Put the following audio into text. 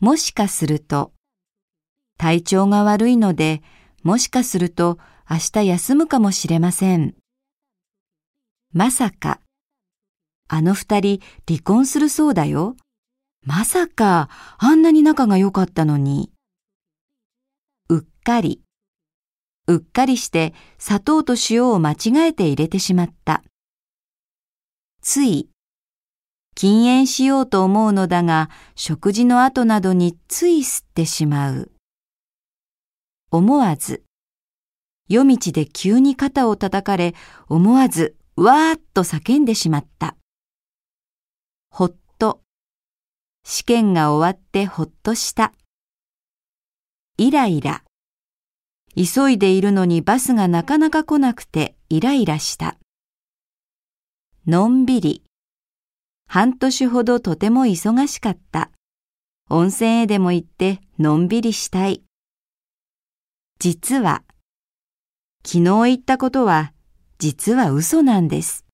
もしかすると、体調が悪いので、もしかすると明日休むかもしれません。まさか、あの二人離婚するそうだよ。まさか、あんなに仲が良かったのに。うっかり。うっかりして砂糖と塩を間違えて入れてしまった。つい。禁煙しようと思うのだが、食事の後などについ吸ってしまう。思わず。夜道で急に肩を叩かれ、思わず、わーっと叫んでしまった。ほっと。試験が終わってほっとした。イライラ。急いでいるのにバスがなかなか来なくてイライラした。のんびり。半年ほどとても忙しかった。温泉へでも行ってのんびりしたい。実は、昨日言ったことは実は嘘なんです。